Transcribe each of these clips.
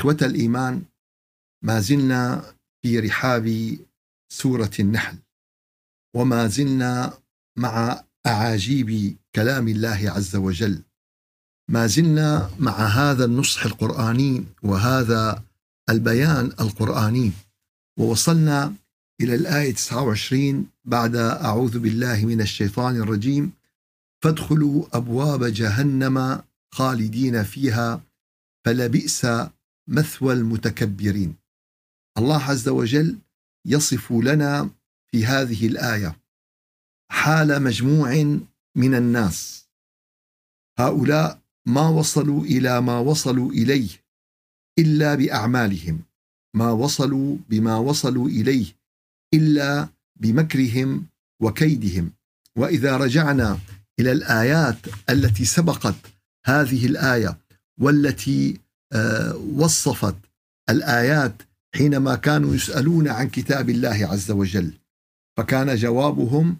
إخوة الإيمان ما زلنا في رحاب سورة النحل وما زلنا مع أعاجيب كلام الله عز وجل. ما زلنا مع هذا النصح القرآني وهذا البيان القرآني. ووصلنا إلى الآية 29 بعد أعوذ بالله من الشيطان الرجيم فادخلوا أبواب جهنم خالدين فيها فلبئس مثوى المتكبرين. الله عز وجل يصف لنا في هذه الآية حال مجموع من الناس. هؤلاء ما وصلوا إلى ما وصلوا إليه إلا بأعمالهم ما وصلوا بما وصلوا إليه إلا بمكرهم وكيدهم. وإذا رجعنا إلى الآيات التي سبقت هذه الآية والتي وصفت الآيات حينما كانوا يسألون عن كتاب الله عز وجل. فكان جوابهم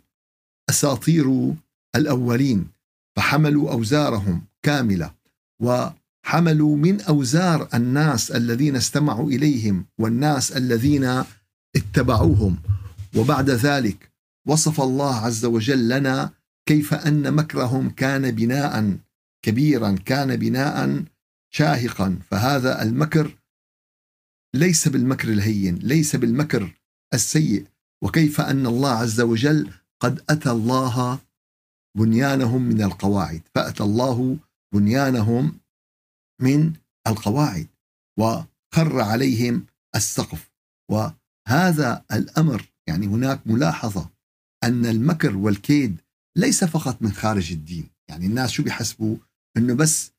أساطير الأولين فحملوا أوزارهم كاملة وحملوا من أوزار الناس الذين استمعوا إليهم والناس الذين اتبعوهم. وبعد ذلك وصف الله عز وجل لنا كيف أن مكرهم كان بناء كبيرا كان بناء شاهقا. فهذا المكر ليس بالمكر الهين ليس بالمكر السيء. وكيف أن الله عز وجل قد أتى الله بنيانهم من القواعد؟ فأتى الله بنيانهم من القواعد وخر عليهم السقف. وهذا الأمر يعني هناك ملاحظة أن المكر والكيد ليس فقط من خارج الدين. يعني الناس شو بيحسبوا؟ إنه بس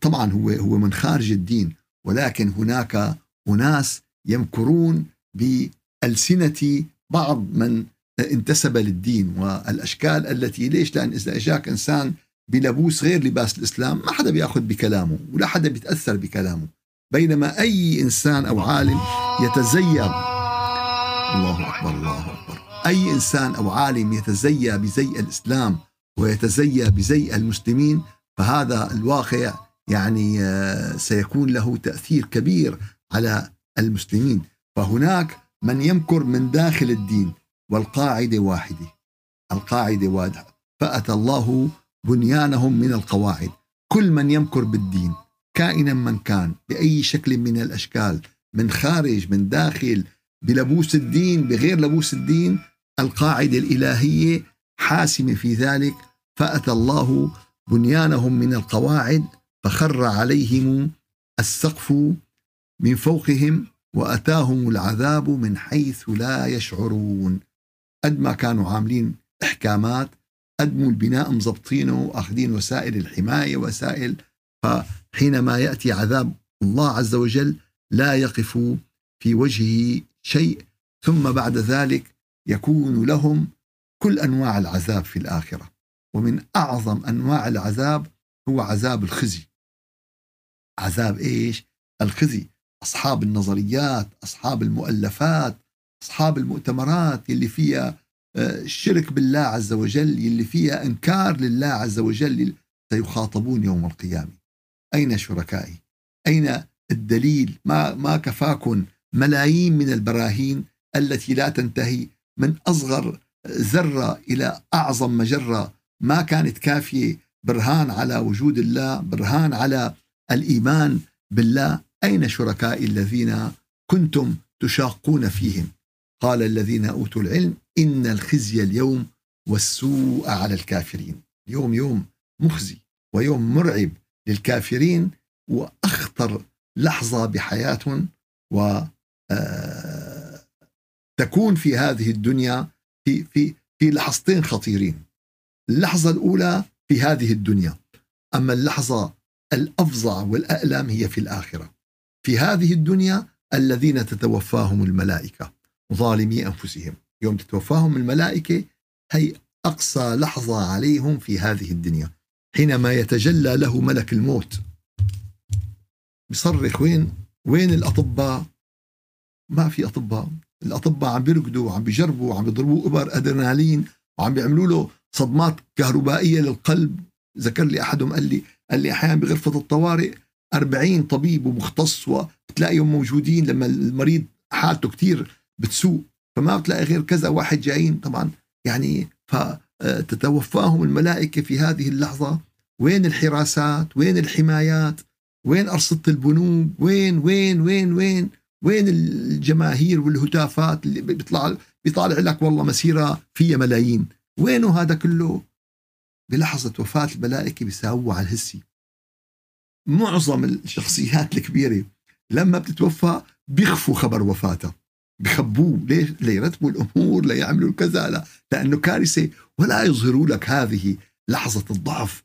طبعا هو هو من خارج الدين ولكن هناك أناس يمكرون بألسنة بعض من انتسب للدين والأشكال التي ليش؟ لأن إذا أجاك إنسان بلبوس غير لباس الإسلام ما حدا بيأخذ بكلامه ولا حدا بيتأثر بكلامه بينما أي إنسان أو عالم يتزيى الله أكبر الله أكبر أي إنسان أو عالم يتزيى بزي الإسلام ويتزيى بزي المسلمين فهذا الواقع يعني آه، سيكون له تأثير كبير على المسلمين. فهناك من يمكر من داخل الدين والقاعدة واحدة. القاعدة واحدة فأتى الله بنيانهم من القواعد. كل من يمكر بالدين كائنا من كان بأي شكل من الأشكال من خارج من داخل بلبوس الدين بغير لبوس الدين القاعدة الإلهية حاسمة في ذلك. فأتى الله بنيانهم من القواعد فخر عليهم السقف من فوقهم وأتاهم العذاب من حيث لا يشعرون. قد ما كانوا عاملين إحكامات قدموا البناء مزبطينه وأخذين وسائل الحماية وسائل فحينما يأتي عذاب الله عز وجل لا يقف في وجهه شيء. ثم بعد ذلك يكون لهم كل أنواع العذاب في الآخرة. ومن أعظم أنواع العذاب هو عذاب الخزي. عذاب إيش؟ الخزي. أصحاب النظريات أصحاب المؤلفات أصحاب المؤتمرات اللي فيها آه، شرك بالله عز وجل اللي فيها إنكار لله عز وجل سيخاطبون يوم القيامة. أين شركائي؟ أين الدليل؟ ما ما كفاكم ملايين من البراهين التي لا تنتهي من أصغر ذرة إلى أعظم مجرة ما كانت كافية برهان على وجود الله برهان على الإيمان بالله. أين شركائي الذين كنتم تشاقون فيهم؟ قال الذين أوتوا العلم إن الخزي اليوم والسوء على الكافرين. يوم يوم مخزي ويوم مرعب للكافرين وأخطر لحظة بحياتهم و آه، تكون في هذه الدنيا في في في لحظتين خطيرين. اللحظة الأولى في هذه الدنيا. أما اللحظة الأفظع والالم هي في الآخرة. في هذه الدنيا الذين تتوفاهم الملائكة ظالمي أنفسهم. يوم تتوفاهم الملائكة هي أقصى لحظة عليهم في هذه الدنيا. حينما يتجلى له ملك الموت. بصرخ وين وين الأطباء؟ ما في أطباء. الأطباء عم بيرقدوا وعم بيجربوا وعم بيضربوا أبر أدرينالين وعم بيعملوا له صدمات كهربائية للقلب. ذكر لي أحدهم قال لي قال لي أحيانا بغرفة الطوارئ 40 طبيب ومختص وبتلاقيهم موجودين لما المريض حالته كثير بتسوء فما بتلاقي غير كذا واحد جايين طبعا. يعني فتتوفاهم الملائكة في هذه اللحظة. وين الحراسات؟ وين الحمايات؟ وين أرصدة البنوك؟ وين وين وين وين؟ وين الجماهير والهتافات اللي بيطلع بيطالع لك والله مسيرة فيها ملايين. وينه هذا كله؟ بلحظة وفاة الملائكة بيساووا على الهسي. معظم الشخصيات الكبيرة لما بتتوفى بيخفوا خبر وفاتها بخبوه. ليش؟ ليرتبوا الأمور ليعملوا كذا لا. لأنه كارثة. ولا يظهروا لك هذه لحظة الضعف.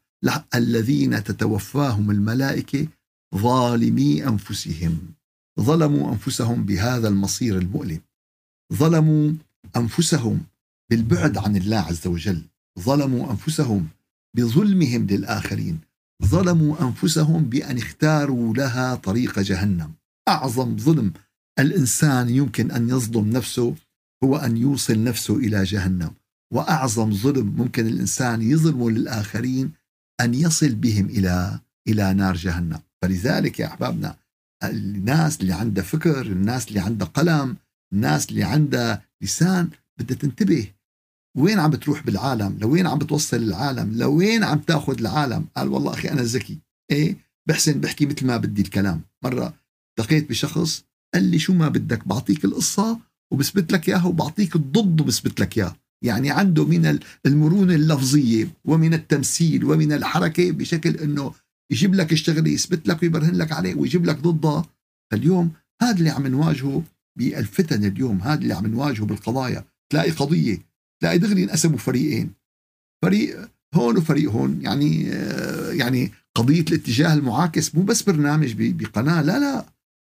الذين تتوفاهم الملائكة ظالمي أنفسهم. ظلموا أنفسهم بهذا المصير المؤلم. ظلموا أنفسهم بالبعد عن الله عز وجل. ظلموا أنفسهم بظلمهم للآخرين. ظلموا أنفسهم بأن اختاروا لها طريق جهنم. أعظم ظلم الإنسان يمكن أن يظلم نفسه هو أن يوصل نفسه إلى جهنم. وأعظم ظلم ممكن الإنسان يظلمه للآخرين أن يصل بهم إلى إلى نار جهنم. فلذلك يا أحبابنا الناس اللي عندها فكر الناس اللي عندها قلم الناس اللي عندها لسان بدها تنتبه وين عم بتروح بالعالم؟ لوين عم بتوصل العالم؟ لوين عم تاخذ العالم؟ قال والله أخي أنا ذكي. إيه؟ بحسن بحكي مثل ما بدي الكلام. مرة التقيت بشخص قال لي شو ما بدك بعطيك القصة وبثبت لك إياها وبعطيك الضد وبثبت لك إياها. يعني عنده من المرونة اللفظية ومن التمثيل ومن الحركة بشكل إنه يجيب لك الشغلة يثبت لك ويبرهن لك عليه ويجيب لك ضدها. فاليوم هذا اللي عم نواجهه بالفتن اليوم هذا اللي عم نواجهه بالقضايا. تلاقي قضية تلاقي دغري انقسموا فريقين. فريق هون وفريق هون يعني آه، يعني قضية الاتجاه المعاكس مو بس برنامج بقناة لا لا.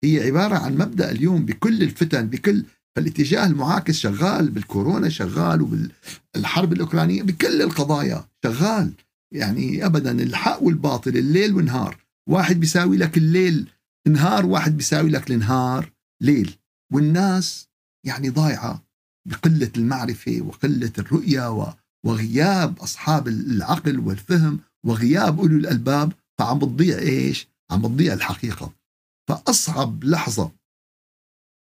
هي عبارة عن مبدأ اليوم بكل الفتن بكل فالاتجاه المعاكس شغال بالكورونا شغال وبالحرب الأوكرانية بكل القضايا شغال. يعني ابدا الحق والباطل الليل والنهار. واحد بيساوي لك الليل نهار واحد بيساوي لك النهار ليل. والناس يعني ضايعة. بقلة المعرفة وقلة الرؤية وغياب أصحاب العقل والفهم وغياب اولي الألباب فعم بتضيع إيش؟ عم بتضيع الحقيقة. فأصعب لحظة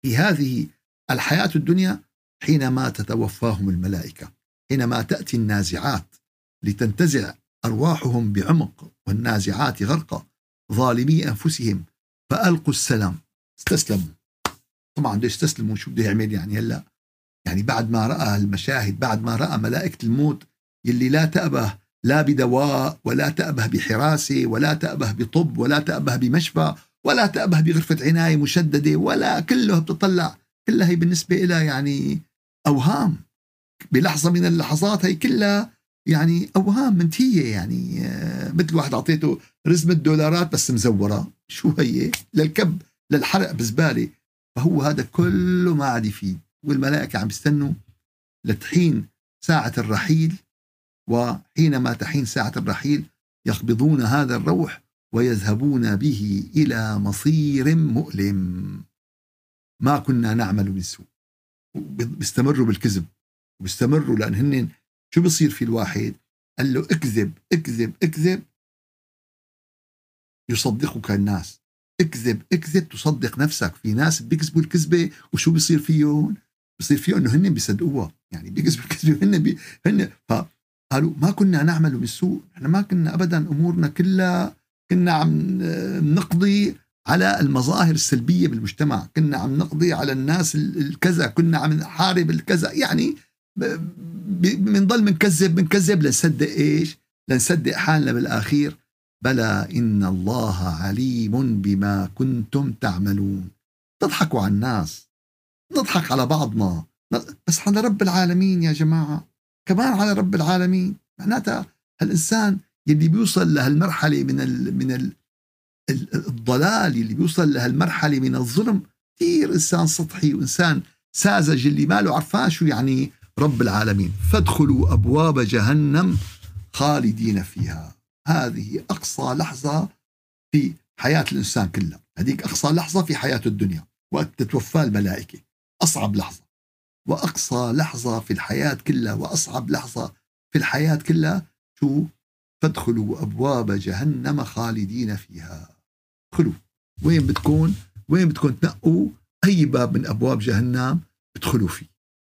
في هذه الحياة الدنيا حينما تتوفاهم الملائكة حينما تأتي النازعات لتنتزع أرواحهم بعمق والنازعات غرقا ظالمي أنفسهم فألقوا السلام. استسلموا. طبعا بده يستسلموا شو بده يعمل يعني هلأ؟ يعني بعد ما رأى المشاهد بعد ما رأى ملائكة الموت يلي لا تأبه لا بدواء ولا تأبه بحراسة ولا تأبه بطب ولا تأبه بمشفى ولا تأبه بغرفة عناية مشددة ولا كله بتطلع. كلها هي بالنسبة لها يعني أوهام. بلحظة من اللحظات هي كلها يعني أوهام منتهية يعني آه، مثل واحد أعطيته رزمة دولارات بس مزورة. شو هي؟ للكب للحرق بزبالة. فهو هذا كله ما عاد يفيد. والملائكة عم يستنوا لتحين ساعة الرحيل وحينما تحين ساعة الرحيل يقبضون هذا الروح ويذهبون به إلى مصير مؤلم. ما كنا نعمل من سوء بيستمروا بالكذب وبيستمروا لأن هن شو بصير في الواحد؟ قال له اكذب اكذب اكذب. يصدقك الناس. اكذب اكذب تصدق نفسك. في ناس بيكذبوا الكذبة وشو بصير فيهم؟ بصير فيه إنه هن بيصدقوها. يعني بيكذبوا الكذبه هن بي هن فقالوا ما كنا نعمل بالسوء إحنا ما كنا ابدا أمورنا كلها كنا عم نقضي على المظاهر السلبية بالمجتمع. كنا عم نقضي على الناس الكذا. كنا عم نحارب الكذا. يعني بنضل بنكذب بنكذب لنصدق إيش؟ لنصدق حالنا بالآخير. بلى إن الله عليم بما كنتم تعملون. تضحكوا على الناس. نضحك على بعضنا. بس على رب العالمين يا جماعة. كمان على رب العالمين. معناتها الإنسان يلي بيوصل لهالمرحلة من ال من ال الضلال اللي بيوصل لهالمرحلة من الظلم كثير إنسان سطحي وإنسان ساذج اللي ما له عرفان شو يعني رب العالمين. فادخلوا أبواب جهنم خالدين فيها. هذه أقصى لحظة في حياة الإنسان كلها. هذيك أقصى لحظة في حياة الدنيا. وقت تتوفى الملائكة. أصعب لحظة وأقصى لحظة في الحياة كلها وأصعب لحظة في الحياة كلها شو؟ فادخلوا أبواب جهنم خالدين فيها. ادخلوا. وين بدكم وين بدكم تنقوا أي باب من أبواب جهنم ادخلوا فيه.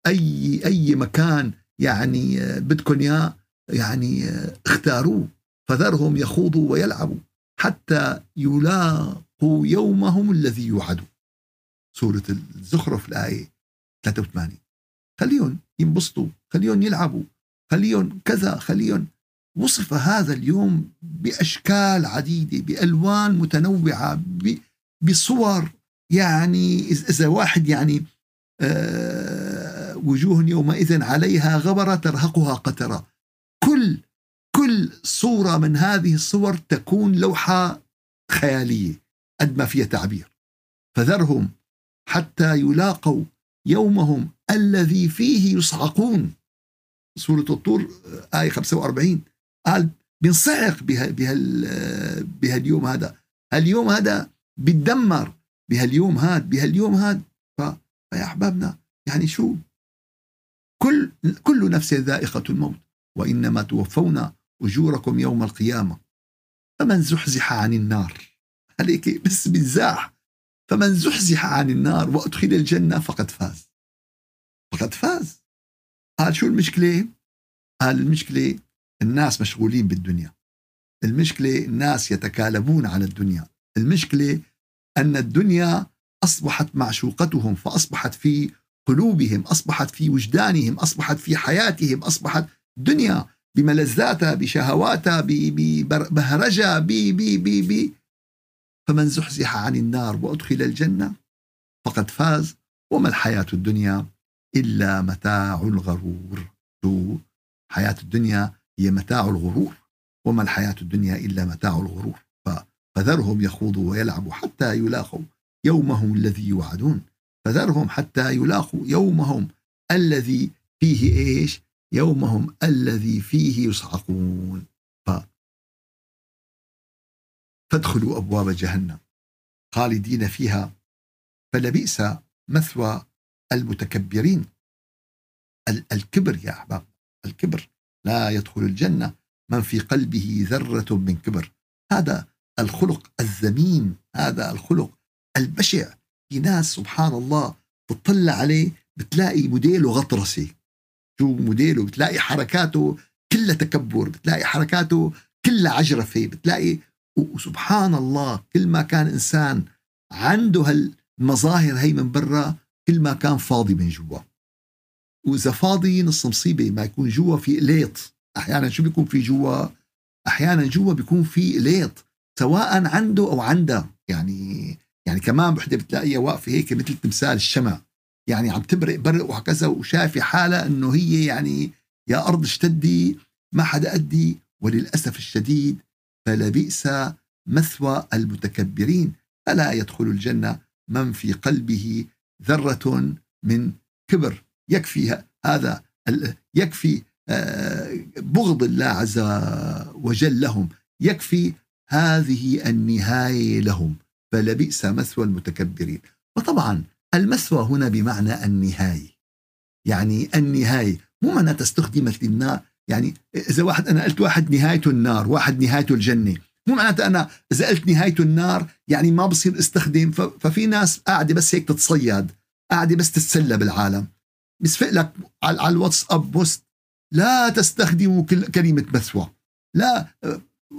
أي أي مكان يعني بدكم إياه يعني اختاروه فذرهم يخوضوا ويلعبوا حتى يلاقوا يومهم الذي يوعدوا سورة الزخرف الآية 83 خليهم ينبسطوا خليهم يلعبوا خليهم كذا خليهم. وصف هذا اليوم بأشكال عديدة بألوان متنوعة بصور. يعني إذا واحد يعني آه وجوه يومئذ عليها غبرة ترهقها قترة. كل كل صورة من هذه الصور تكون لوحة خيالية قد ما فيها تعبير. فذرهم حتى يلاقوا يومهم الذي فيه يصعقون سورة الطور آية 45 قال بنصعق بها بها بهاليوم هذا. اليوم هذا بيتدمر بهاليوم هذا بهاليوم هذا فيا أحبابنا يعني شو؟ كل كل نفس ذائقة الموت وإنما توفون أجوركم يوم القيامة. فمن زحزح عن النار. عليك بس بنزاح فمن زحزح عن النار وأدخل الجنة فقد فاز. فقد فاز. قال شو المشكلة؟ قال المشكلة الناس مشغولين بالدنيا. المشكلة الناس يتكالبون على الدنيا. المشكلة أن الدنيا أصبحت معشوقتهم فأصبحت في قلوبهم أصبحت في وجدانهم أصبحت في حياتهم أصبحت دنيا بملذاتها بشهواتها ببهرجة ب ب ب ب فمن زحزح عن النار وأدخل الجنة فقد فاز وما الحياة الدنيا إلا متاع الغرور. حياة الدنيا هي متاع الغرور وما الحياة الدنيا إلا متاع الغرور. فذرهم يخوضوا ويلعبوا حتى يلاقوا يومهم الذي يوعدون. فذرهم حتى يلاقوا يومهم الذي فيه إيش؟ يومهم الذي فيه يصعقون. فادخلوا أبواب جهنم خالدين فيها فلبئس مثوى المتكبرين. الكبر يا أحباب الكبر. لا يدخل الجنة من في قلبه ذرة من كبر. هذا الخلق الذميم هذا الخلق البشع. في ناس سبحان الله تطلع عليه بتلاقي موديله غطرسه شو موديله بتلاقي حركاته كلها تكبر بتلاقي حركاته كلها عجرفة بتلاقي وسبحان الله كل ما كان إنسان عنده هالمظاهر هي من برا كل ما كان فاضي من جوا. وإذا فاضي نص مصيبة ما يكون جوا في ليط. أحيانا شو بيكون في جوا؟ أحيانا جوا بيكون في ليط سواء عنده أو عندها يعني يعني كمان بحدة بتلاقيها واقفة هيك مثل تمثال الشمع. يعني عم تبرق برق وهكذا وشايفة حالها إنه هي يعني يا أرض اشتدي ما حدا أدي وللأسف الشديد فلبئس مثوى المتكبرين. فلا يدخل الجنة من في قلبه ذرة من كبر. يكفي هذا يكفي آه، بغض الله عز وجل لهم. يكفي هذه النهاية لهم. فلبئس مثوى المتكبرين. وطبعا المثوى هنا بمعنى النهاية. يعني النهاية مو معنى تستخدمت للنار يعني إذا واحد أنا قلت واحد نهايته النار واحد نهايته الجنة. مو معناته أنا إذا قلت نهايته النار يعني ما بصير استخدم ففي ناس قاعدة بس هيك تتصيد قاعدة بس تتسلى بالعالم. بسفق لك على الواتساب بوست لا تستخدموا كلمة مثوى لا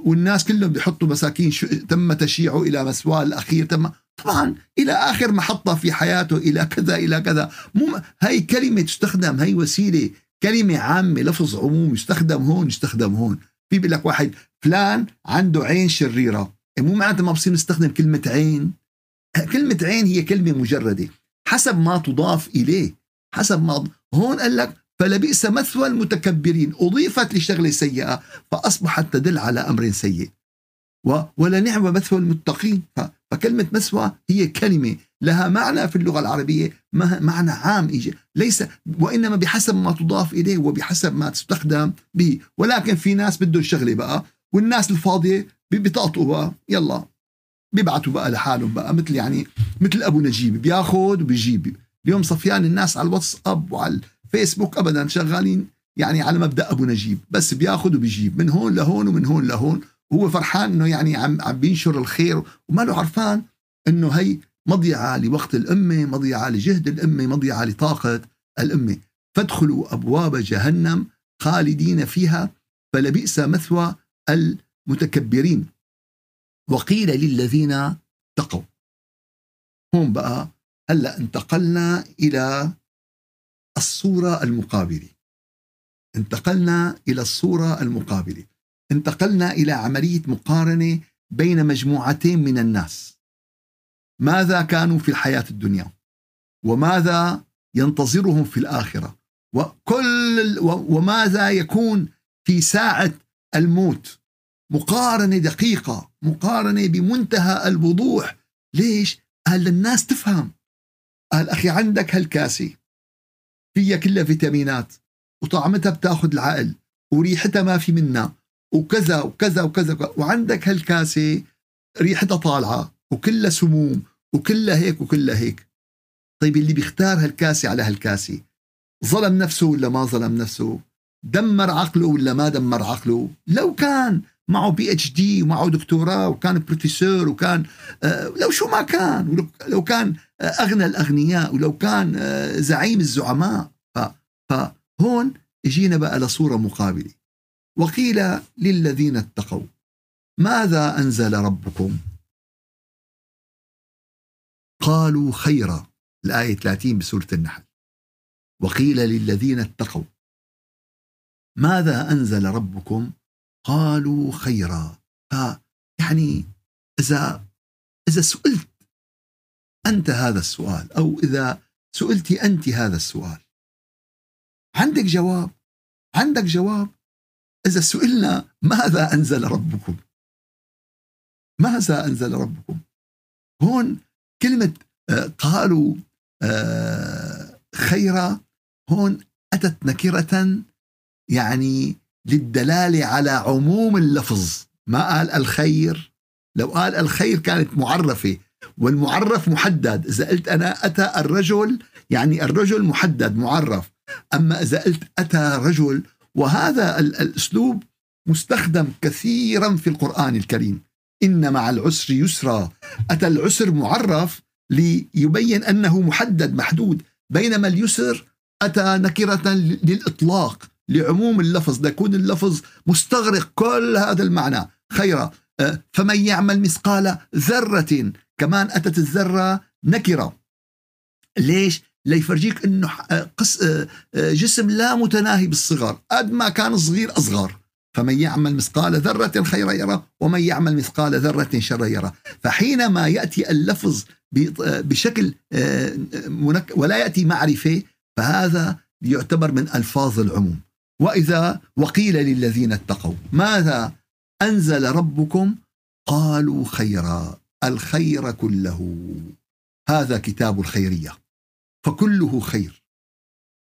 والناس كلهم بيحطوا مساكين شو تم تشييعه إلى مسواه الأخير تم طبعا إلى آخر محطة في حياته إلى كذا إلى كذا. مو هي كلمة تستخدم هي وسيلة كلمة عامة لفظ عمومي يستخدم هون يستخدم هون. في بيقول لك واحد فلان عنده عين شريرة. إيه، مو معناته ما بصير نستخدم كلمة عين. كلمة عين هي كلمة مجردة. حسب ما تضاف إليه حسب ما هون قال لك فلبئس مثوى المتكبرين. أضيفت لشغلة سيئة فأصبحت تدل على أمر سيء. ولا نعم مثوى المتقين. فكلمة مثوى هي كلمة لها معنى في اللغة العربية معنى عام إيجي ليس وإنما بحسب ما تضاف إليه وبحسب ما تستخدم به. ولكن في ناس بدهم شغلة بقى والناس الفاضية بيطقطقوا بقى يلا بيبعتوا بقى لحالهم بقى مثل يعني مثل أبو نجيب بياخذ وبيجيب. اليوم صفيان الناس على الواتساب وعلى فيسبوك ابدا شغالين يعني على مبدأ أبو نجيب بس بياخذ وبيجيب من هون لهون ومن هون لهون. هو فرحان إنه يعني عم عم بينشر الخير وما له عرفان إنه هي مضيعة لوقت الأمة، مضيعة لجهد الأمة، مضيعة لطاقة الأمة، فادخلوا أبواب جهنم خالدين فيها فلبئس مثوى المتكبرين. وقيل للذين اتقوا. هون بقى هلأ انتقلنا إلى الصورة المقابلة. انتقلنا إلى الصورة المقابلة. انتقلنا إلى عملية مقارنة بين مجموعتين من الناس. ماذا كانوا في الحياة الدنيا؟ وماذا ينتظرهم في الآخرة؟ وكل وماذا يكون في ساعة الموت؟ مقارنة دقيقة مقارنة بمنتهى الوضوح. ليش؟ قال الناس تفهم. قال أخي عندك هالكاسه فيها كلها فيتامينات. وطعمتها بتاخذ العقل. وريحتها ما في منها. وكذا وكذا وكذا وعندك هالكاسة ريحتها طالعة وكلها سموم وكلها هيك وكلها هيك. طيب اللي بيختار هالكاسة على هالكاسة ظلم نفسه ولا ما ظلم نفسه؟ دمر عقله ولا ما دمر عقله؟ لو كان معه PhD ومعه دكتوراه وكان بروفيسور وكان آه لو شو ما كان لو كان آه أغنى الأغنياء ولو كان آه زعيم الزعماء. فهون اجينا بقى لصورة مقابلة. وقيل للذين اتقوا ماذا أنزل ربكم؟ قالوا خيرا. الآية 30 بسورة النحل. وقيل للذين اتقوا ماذا أنزل ربكم؟ قالوا خيرا. يعني إذا إذا سئلت أنت هذا السؤال أو إذا سئلت أنت هذا السؤال عندك جواب عندك جواب؟ إذا سئلنا ماذا أنزل ربكم؟ ماذا أنزل ربكم؟ هون كلمة آه، قالوا آه، خيرا هون أتت نكرة يعني للدلالة على عموم اللفظ. ما قال الخير؟ لو قال الخير كانت معرفة والمعرف محدد. إذا قلت أنا أتى الرجل يعني الرجل محدد معرف. أما إذا قلت أتى رجل وهذا الأسلوب مستخدم كثيرا في القرآن الكريم. إن مع العسر يسرا. أتى العسر معرف ليبين أنه محدد محدود. بينما اليسر أتى نكرة للإطلاق لعموم اللفظ ليكون اللفظ مستغرق كل هذا المعنى. خيرا. أه، فمن يعمل مثقال ذرة كمان أتت الذرة نكرة. ليش؟ ليفرجيك إنه آه، قس آه، آه، جسم لا متناهي بالصغر قد ما كان صغير أصغر. فمن يعمل مثقال ذرة خيرا يرى ومن يعمل مثقال ذرة شرا يرى. فحينما يأتي اللفظ بشكل ولا يأتي معرفة فهذا يعتبر من ألفاظ العموم. وإذا وقيل للذين اتقوا ماذا أنزل ربكم؟ قالوا خيرا الخير كله. هذا كتاب الخيرية. فكله خير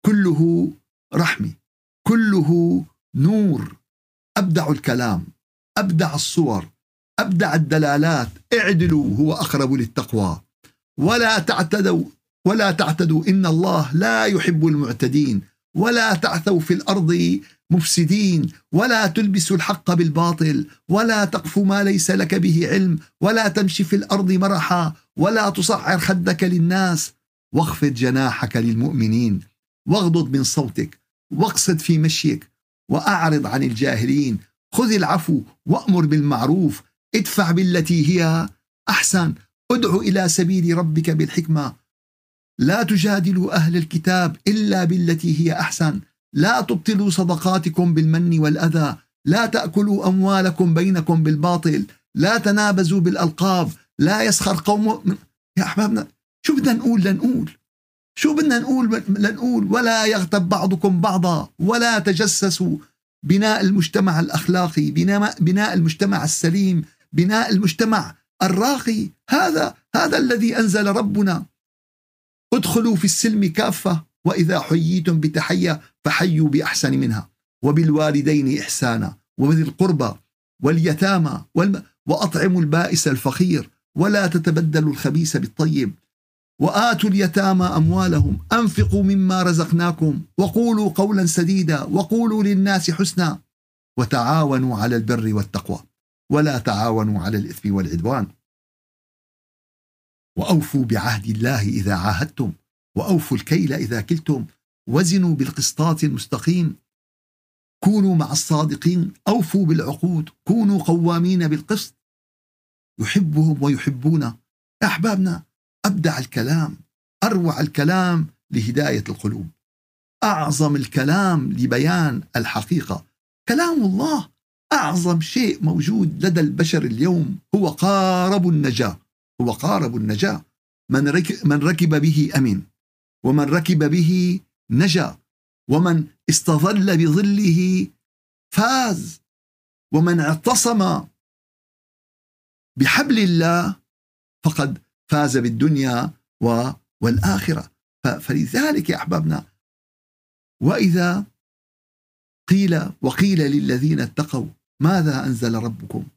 كله رحمه كله نور أبدع الكلام أبدع الصور أبدع الدلالات اعدلوا هو أقرب للتقوى. ولا تعتدوا ولا تعتدوا إن الله لا يحب المعتدين. ولا تعثوا في الأرض مفسدين. ولا تلبسوا الحق بالباطل. ولا تقف ما ليس لك به علم. ولا تمشي في الأرض مرحا. ولا تصعر خدك للناس. واخفض جناحك للمؤمنين واغضض من صوتك واقصد في مشيك وأعرض عن الجاهلين. خذ العفو وأمر بالمعروف. ادفع بالتي هي أحسن. ادع إلى سبيل ربك بالحكمة. لا تجادلوا أهل الكتاب إلا بالتي هي أحسن. لا تبطلوا صدقاتكم بالمن والأذى. لا تأكلوا أموالكم بينكم بالباطل. لا تنابزوا بالألقاب. لا يسخر قوم يا أحبابنا شو بدنا نقول لنقول؟ شو بدنا نقول لنقول؟ ولا يغتب بعضكم بعضا ولا تجسسوا بناء المجتمع الأخلاقي بناء بناء المجتمع السليم بناء المجتمع الراقي. هذا هذا الذي أنزل ربنا. ادخلوا في السلم كافة وإذا حييتم بتحية فحيوا بأحسن منها. وبالوالدين إحسانا وبذي القربى واليتامى وأطعموا البائس الفقير. ولا تتبدلوا الخبيث بالطيب. وآتوا اليتامى أموالهم أنفقوا مما رزقناكم وقولوا قولا سديدا وقولوا للناس حسنا. وتعاونوا على البر والتقوى ولا تعاونوا على الإثم والعدوان. وأوفوا بعهد الله إذا عاهدتم وأوفوا الكيل إذا كلتم وزنوا بالقسطات المستقيم. كونوا مع الصادقين أوفوا بالعقود كونوا قوامين بالقسط. يحبهم ويحبون أحبابنا أبدع الكلام أروع الكلام لهداية القلوب. أعظم الكلام لبيان الحقيقة. كلام الله أعظم شيء موجود لدى البشر اليوم هو قارب النجاة. هو قارب النجاة. من من ركب به أمن ومن ركب به نجا ومن استظل بظله فاز ومن اعتصم بحبل الله فقد فاز بالدنيا والآخرة. فلذلك يا أحبابنا وإذا قيل وقيل للذين اتقوا ماذا أنزل ربكم؟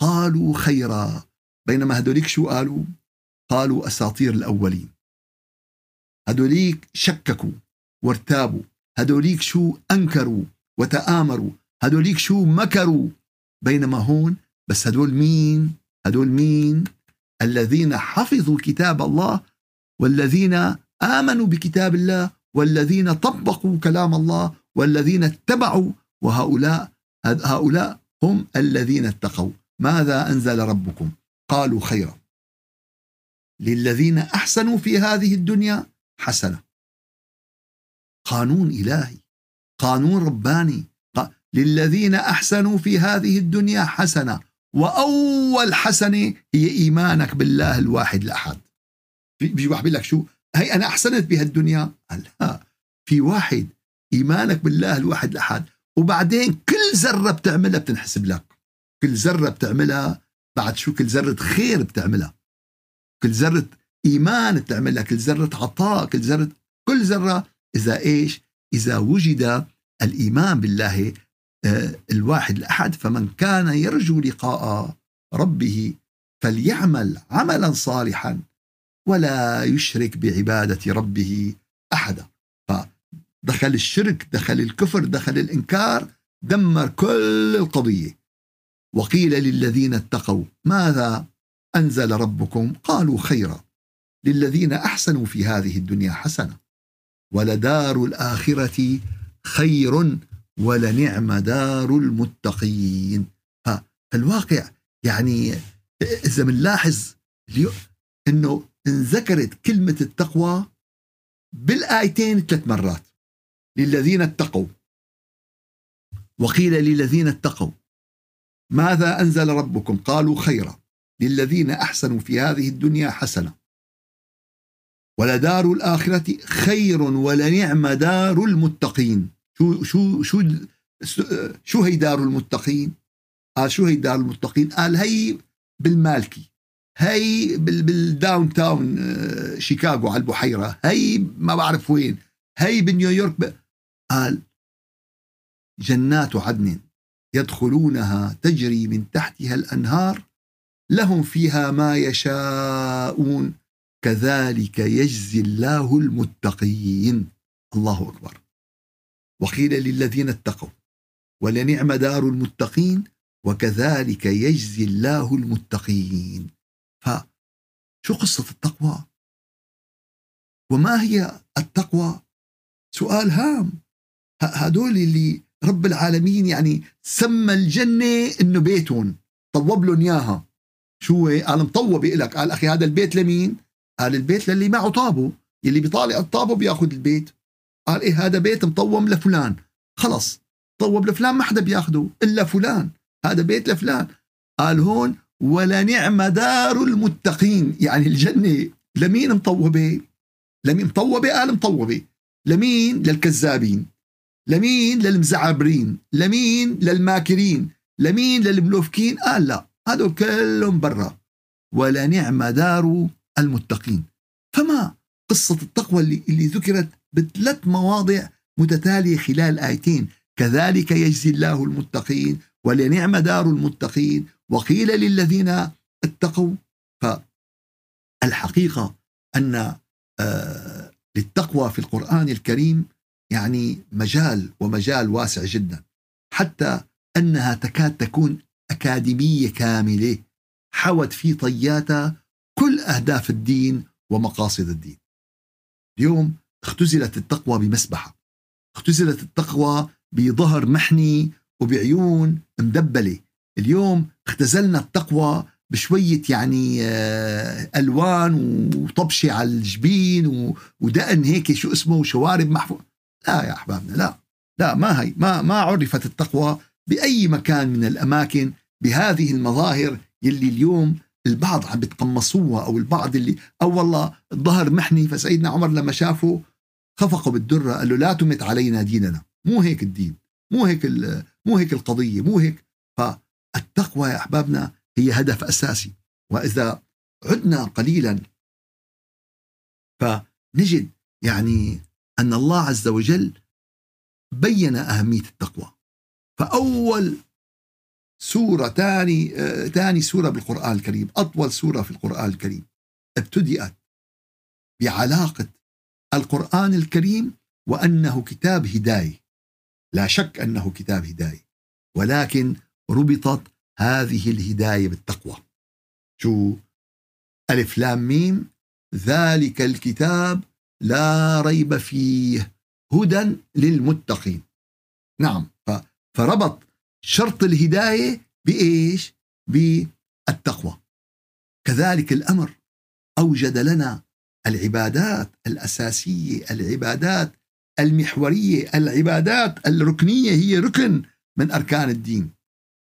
قالوا خيرا. بينما هدوليك شو قالوا؟ قالوا أساطير الأولين. هدوليك شككوا وارتابوا. هدوليك شو أنكروا وتآمروا. هدوليك شو مكروا. بينما هون بس هدول مين؟ هدول مين؟ الذين حفظوا كتاب الله والذين آمنوا بكتاب الله والذين طبقوا كلام الله والذين اتبعوا وهؤلاء هؤلاء هم الذين اتقوا. ماذا أنزل ربكم؟ قالوا خيرا. للذين أحسنوا في هذه الدنيا حسنة. قانون إلهي قانون رباني للذين أحسنوا في هذه الدنيا حسنة. وأول حسنة هي إيمانك بالله الواحد الأحد بيجي واحد بيقول لك شو؟ هي أنا أحسنت بهالدنيا؟ لا. في واحد إيمانك بالله الواحد الأحد وبعدين كل ذرة بتعملها بتنحسب لك. كل ذرة بتعملها بعد شو؟ كل ذرة خير بتعملها. كل ذرة إيمان بتعملها كل ذرة عطاء كل ذرة كل ذرة إذا إيش؟ إذا وجد الإيمان بالله الواحد الأحد فمن كان يرجو لقاء ربه فليعمل عملا صالحا ولا يشرك بعبادة ربه أحدا. فدخل الشرك دخل الكفر دخل الإنكار دمر كل القضية. وقيل للذين اتقوا ماذا أنزل ربكم؟ قالوا خيرا للذين أحسنوا في هذه الدنيا حسنة ولدار الآخرة خير ولنعم دار المتقين. فالواقع يعني إذا بنلاحظ أنه انذكرت كلمة التقوى بالآيتين ثلاث مرات. للذين اتقوا. وقيل للذين اتقوا. ماذا أنزل ربكم؟ قالوا خيرا. للذين أحسنوا في هذه الدنيا حسنة. ولدار الآخرة خير ولنعم دار المتقين. شو شو شو شو هي دار المتقين؟ قال شو هي دار المتقين؟ قال هي بالمالكي هي بال downtown آه، شيكاغو على البحيرة هي ما بعرف وين هي بنيويورك قال جنات عدن يدخلونها تجري من تحتها الأنهار لهم فيها ما يشاءون كذلك يجزي الله المتقين الله أكبر وقيل للذين اتقوا ولنعم دار المتقين وكذلك يجزي الله المتقين. فشو قصة التقوى؟ وما هي التقوى؟ سؤال هام. هدول اللي رب العالمين يعني سمى الجنة إنه بيتهم طوب لهم إياها. شو؟ قال مطوبة لك قال أخي هذا البيت لمين؟ قال البيت للي معه طابه يلي بيطالع الطابه بياخذ البيت. قال إيه هذا بيت مطوم لفلان. خلص طوب لفلان ما حدا بياخده إلا فلان. هذا بيت لفلان. قال هون ولنعم دار المتقين. يعني الجنة لمين مطوبة؟ لمين مطوبة؟ قال مطوبة. لمين؟ للكذابين. لمين؟ للمزعبرين. لمين؟ للماكرين. لمين؟ للملوفكين. قال لا هذول كلهم برا. ولنعم دار المتقين. فما قصة التقوى اللي, اللي ذكرت؟ بثلاث مواضع متتالية خلال آيتين. كذلك يجزي الله المتقين ولنعم دار المتقين وقيل للذين اتقوا. فالحقيقة أن آه، للتقوى في القرآن الكريم يعني مجال ومجال واسع جدا. حتى أنها تكاد تكون أكاديمية كاملة حوت في طياتها كل أهداف الدين ومقاصد الدين. اليوم اختزلت التقوى بمسبحة. اختزلت التقوى بظهر محني وبعيون مدبلة. اليوم اختزلنا التقوى بشوية يعني آه، ألوان وطبشة على الجبين ودقن هيك شو اسمه شوارب محفوظ لا يا أحبابنا لا لا ما هي ما ما عرفت التقوى بأي مكان من الأماكن بهذه المظاهر يلي اليوم البعض عم بتقمصوها أو البعض اللي أو والله الظهر محني فسيدنا عمر لما شافه خفقوا بالدرة قال له لا تمت علينا ديننا. مو هيك الدين مو هيك مو هيك القضية مو هيك. فالتقوى يا أحبابنا هي هدف أساسي. وإذا عدنا قليلا فنجد يعني أن الله عز وجل بين أهمية التقوى. فأول سورة ثاني ثاني سورة بالقرآن الكريم أطول سورة في القرآن الكريم ابتدأت بعلاقة القرآن الكريم وأنه كتاب هداية. لا شك أنه كتاب هداية. ولكن ربطت هذه الهداية بالتقوى. شو؟ ألف لام ميم. ذلك الكتاب لا ريب فيه. هدى للمتقين. نعم فربط شرط الهداية بإيش؟ بالتقوى. كذلك الأمر أوجد لنا العبادات الأساسية، العبادات المحورية، العبادات الركنية هي ركن من أركان الدين.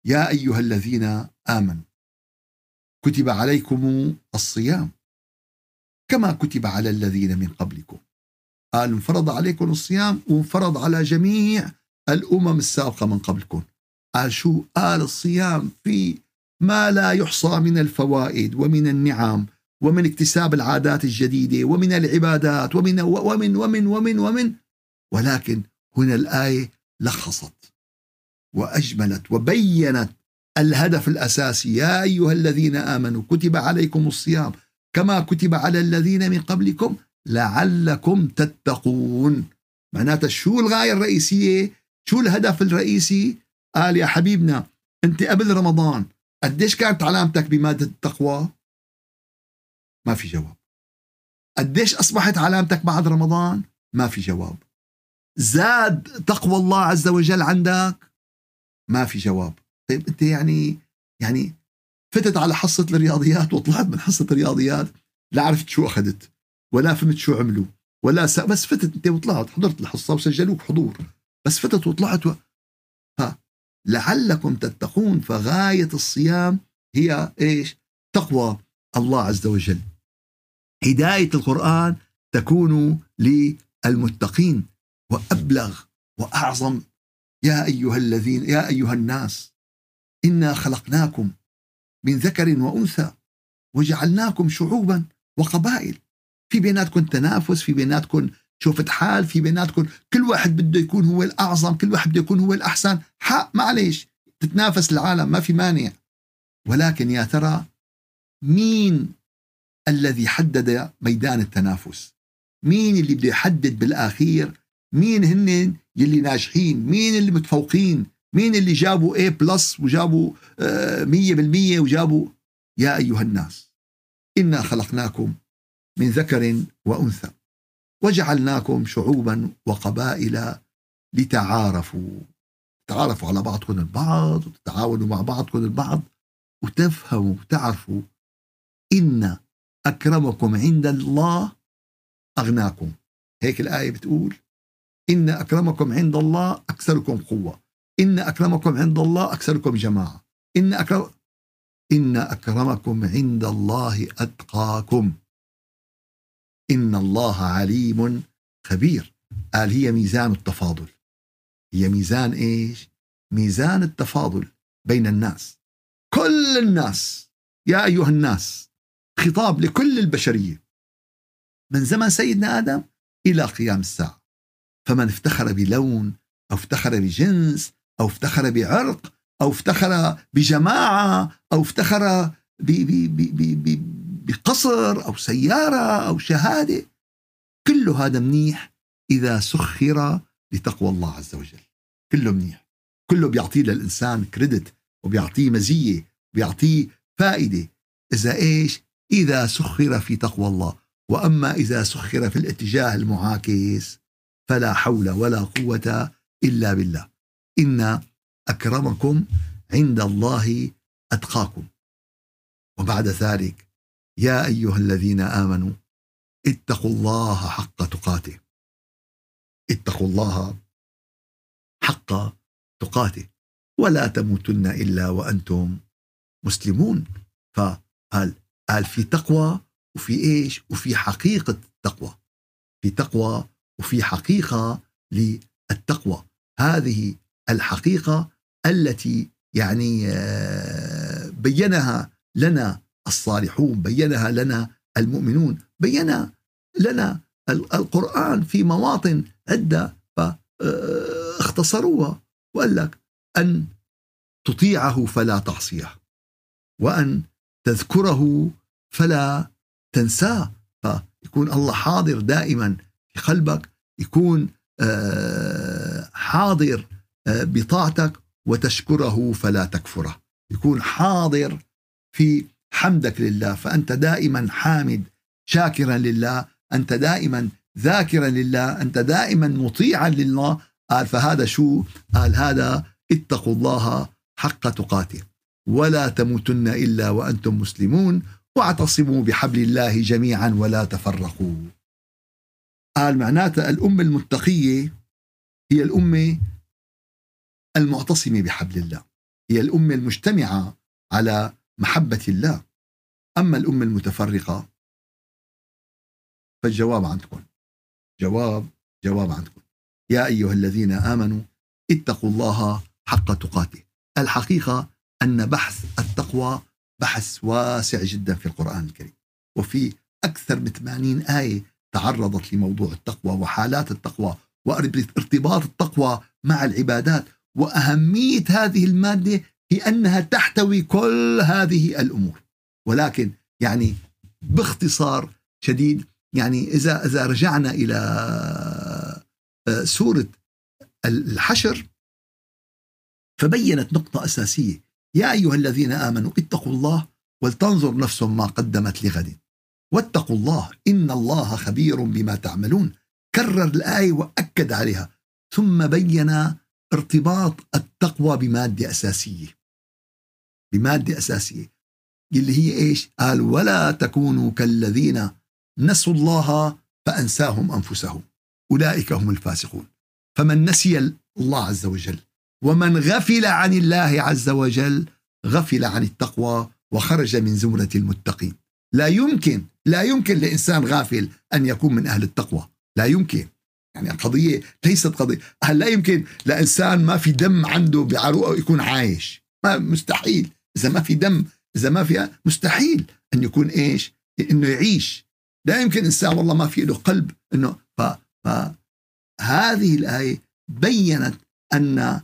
يا أيها الذين آمنوا كتب عليكم الصيام كما كتب على الذين من قبلكم. قال انفرض عليكم الصيام وانفرض على جميع الأمم السابقة من قبلكم. قال شو قال الصيام في ما لا يحصى من الفوائد ومن النعم ومن اكتساب العادات الجديدة ومن العبادات ومن ومن ومن ومن ومن. ولكن هنا الآية لخصت وأجملت وبينت الهدف الأساسي. يا أيها الذين آمنوا كتب عليكم الصيام كما كتب على الذين من قبلكم لعلكم تتقون. معناتها شو الغاية الرئيسية؟ شو الهدف الرئيسي؟ قال يا حبيبنا أنت قبل رمضان قديش كانت علامتك بمادة التقوى؟ ما في جواب. قديش أصبحت علامتك بعد رمضان؟ ما في جواب. زاد تقوى الله عز وجل عندك؟ ما في جواب. طيب أنت يعني يعني فتت على حصة الرياضيات وطلعت من حصة الرياضيات لا عرفت شو أخذت ولا فهمت شو عملوا ولا س... بس فتت أنت وطلعت حضرت الحصة وسجلوك حضور بس فتت وطلعت و... ها لعلكم تتقون فغاية الصيام هي إيش؟ تقوى الله عز وجل. هداية القرآن تكون للمتقين وأبلغ وأعظم. يا أيها الذين يا أيها الناس إنا خلقناكم من ذكر وأنثى وجعلناكم شعوبا وقبائل. في بيناتكم تنافس في بيناتكم شوفت حال في بيناتكم كل واحد بده يكون هو الأعظم كل واحد بده يكون هو الأحسن. حق معليش تتنافس العالم ما في مانع. ولكن يا ترى مين الذي حدد ميدان التنافس. مين اللي بده يحدد بالأخير؟ مين هن يلي ناجحين؟ مين اللي متفوقين؟ مين اللي جابوا A بلس وجابوا آه، مية بالمية وجابوا؟ يا أيها الناس إنا خلقناكم من ذكر وأنثى وجعلناكم شعوبا وقبائل لتعارفوا. تعارفوا على بعضكم البعض وتتعاونوا مع بعضكم البعض وتفهموا وتعرفوا إن أكرمكم عند الله أغناكم. هيك الآية بتقول إن أكرمكم عند الله أكثركم قوة. إن أكرمكم عند الله أكثركم جماعة. إن أكرم إن أكرمكم عند الله أتقاكم. إن الله عليم خبير. قال هي ميزان التفاضل. هي ميزان إيش؟ ميزان التفاضل بين الناس. كل الناس يا أيها الناس خطاب لكل البشرية. من زمن سيدنا آدم إلى قيام الساعة. فمن افتخر بلون أو افتخر بجنس أو افتخر بعرق أو افتخر بجماعة أو افتخر بقصر أو سيارة أو شهادة كل هذا منيح إذا سخر لتقوى الله عز وجل. كله منيح. كله بيعطي للإنسان كريدت وبيعطيه مزية وبيعطيه فائدة. إذا إيش؟ إذا سخر في تقوى الله. وأما إذا سخر في الاتجاه المعاكس فلا حول ولا قوة إلا بالله. إن أكرمكم عند الله أتقاكم. وبعد ذلك يا أيها الذين آمنوا اتقوا الله حق تقاته. اتقوا الله حق تقاته. ولا تموتن إلا وأنتم مسلمون. فقال قال في تقوى وفي إيش؟ وفي حقيقة التقوى. في تقوى وفي حقيقة للتقوى. هذه الحقيقة التي يعني آه، بينها لنا الصالحون بينها لنا المؤمنون بين لنا القرآن في مواطن عدة فاختصروها وقال لك أن تطيعه فلا تعصيه. وأن تذكره فلا تنساه. فيكون الله حاضر دائما في قلبك يكون آه، حاضر آه، بطاعتك وتشكره فلا تكفره. يكون حاضر في حمدك لله فأنت دائما حامد شاكرا لله أنت دائما ذاكرا لله أنت دائما مطيعا لله. قال فهذا شو؟ قال هذا اتقوا الله حق تقاته. ولا تموتن إلا وأنتم مسلمون واعتصموا بحبل الله جميعا ولا تفرقوا. قال معناتها الأمة المتقية هي الأمة المعتصمة بحبل الله هي الأمة المجتمعة على محبة الله. أما الأمة المتفرقة فالجواب عندكم. جواب جواب عندكم. يا أيها الذين آمنوا اتقوا الله حق تقاته. الحقيقة أن بحث التقوى بحث واسع جدا في القرآن الكريم. وفي أكثر من 80 آية تعرضت لموضوع التقوى وحالات التقوى وارتباط التقوى مع العبادات. وأهمية هذه المادة في أنها تحتوي كل هذه الأمور. ولكن يعني باختصار شديد يعني إذا إذا رجعنا إلى آه، سورة الحشر فبينت نقطة أساسية. يا أيها الذين آمنوا اتقوا الله ولتنظر نفس ما قدمت لغد. واتقوا الله إن الله خبير بما تعملون. كرر الآية وأكد عليها. ثم بين ارتباط التقوى بمادة أساسية. بمادة أساسية. اللي هي إيش؟ قال ولا تكونوا كالذين نسوا الله فأنساهم أنفسهم. أولئك هم الفاسقون. فمن نسي الله عز وجل ومن غفل عن الله عز وجل غفل عن التقوى وخرج من زمرة المتقين. لا يمكن لا يمكن لإنسان غافل أن يكون من أهل التقوى. لا يمكن. يعني القضية ليست قضية. هل لا يمكن؟ لإنسان ما في دم عنده بعروقه يكون عايش. ما مستحيل. إذا ما في دم إذا ما في مستحيل أن يكون إيش؟ إنه يعيش. لا يمكن إنسان والله ما في له قلب إنه ف... فهذه الآية بينت أن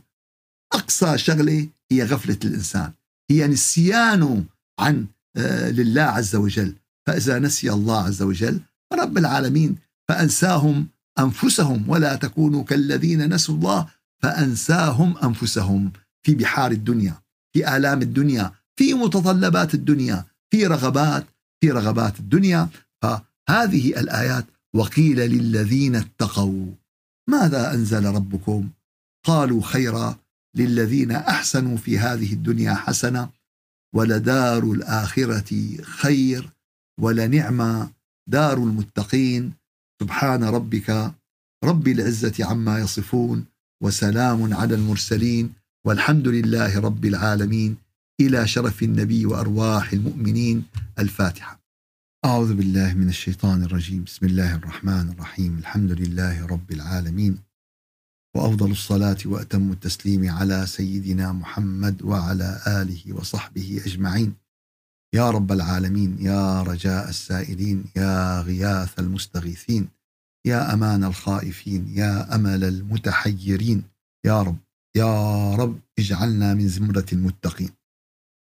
أقصى شغلة هي غفلة الإنسان. هي نسيانه عن آه، لله عز وجل. فإذا نسي الله عز وجل رب العالمين فأنساهم أنفسهم ولا تكونوا كالذين نسوا الله فأنساهم أنفسهم في بحار الدنيا في آلام الدنيا في متطلبات الدنيا في رغبات في رغبات الدنيا. فهذه الآيات وقيل للذين اتقوا. ماذا أنزل ربكم؟ قالوا خيرا للذين أحسنوا في هذه الدنيا حسنة ولدار الآخرة خير ولنعم دار المتقين. سبحان ربك رب العزة عما يصفون وسلام على المرسلين والحمد لله رب العالمين. إلى شرف النبي وأرواح المؤمنين. الفاتحة. أعوذ بالله من الشيطان الرجيم. بسم الله الرحمن الرحيم. الحمد لله رب العالمين. وأفضل الصلاة وأتم التسليم على سيدنا محمد وعلى آله وصحبه أجمعين. يا رب العالمين يا رجاء السائلين يا غياث المستغيثين يا أمان الخائفين يا أمل المتحيرين. يا رب يا رب اجعلنا من زمرة المتقين.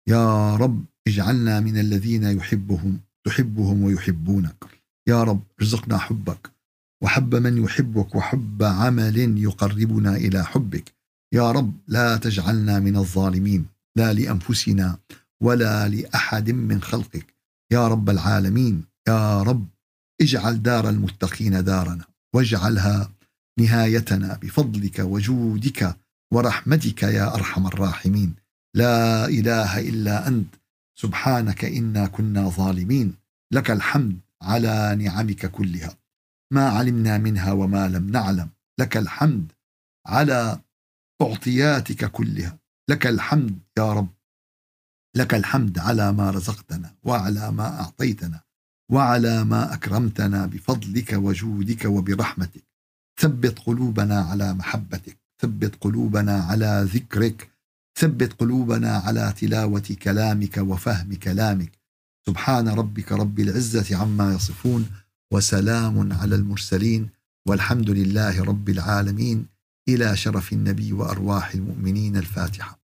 يا رب اجعلنا من الذين يحبهم تحبهم ويحبونك. يا رب ارزقنا حبك. وحب من يحبك وحب عمل يقربنا إلى حبك. يا رب لا تجعلنا من الظالمين لا لأنفسنا ولا لأحد من خلقك. يا رب العالمين يا رب اجعل دار المتقين دارنا واجعلها نهايتنا بفضلك وجودك ورحمتك يا أرحم الراحمين. لا إله إلا أنت سبحانك إنا كنا ظالمين. لك الحمد على نعمك كلها. ما علمنا منها وما لم نعلم. لك الحمد على اعطياتك كلها. لك الحمد يا رب. لك الحمد على ما رزقتنا وعلى ما أعطيتنا وعلى ما أكرمتنا بفضلك وجودك وبرحمتك. ثبت قلوبنا على محبتك. ثبت قلوبنا على ذكرك. ثبت قلوبنا على تلاوة كلامك وفهم كلامك. سبحان ربك رب العزة عما يصفون. وسلام على المرسلين والحمد لله رب العالمين إلى شرف النبي وأرواح المؤمنين الفاتحة.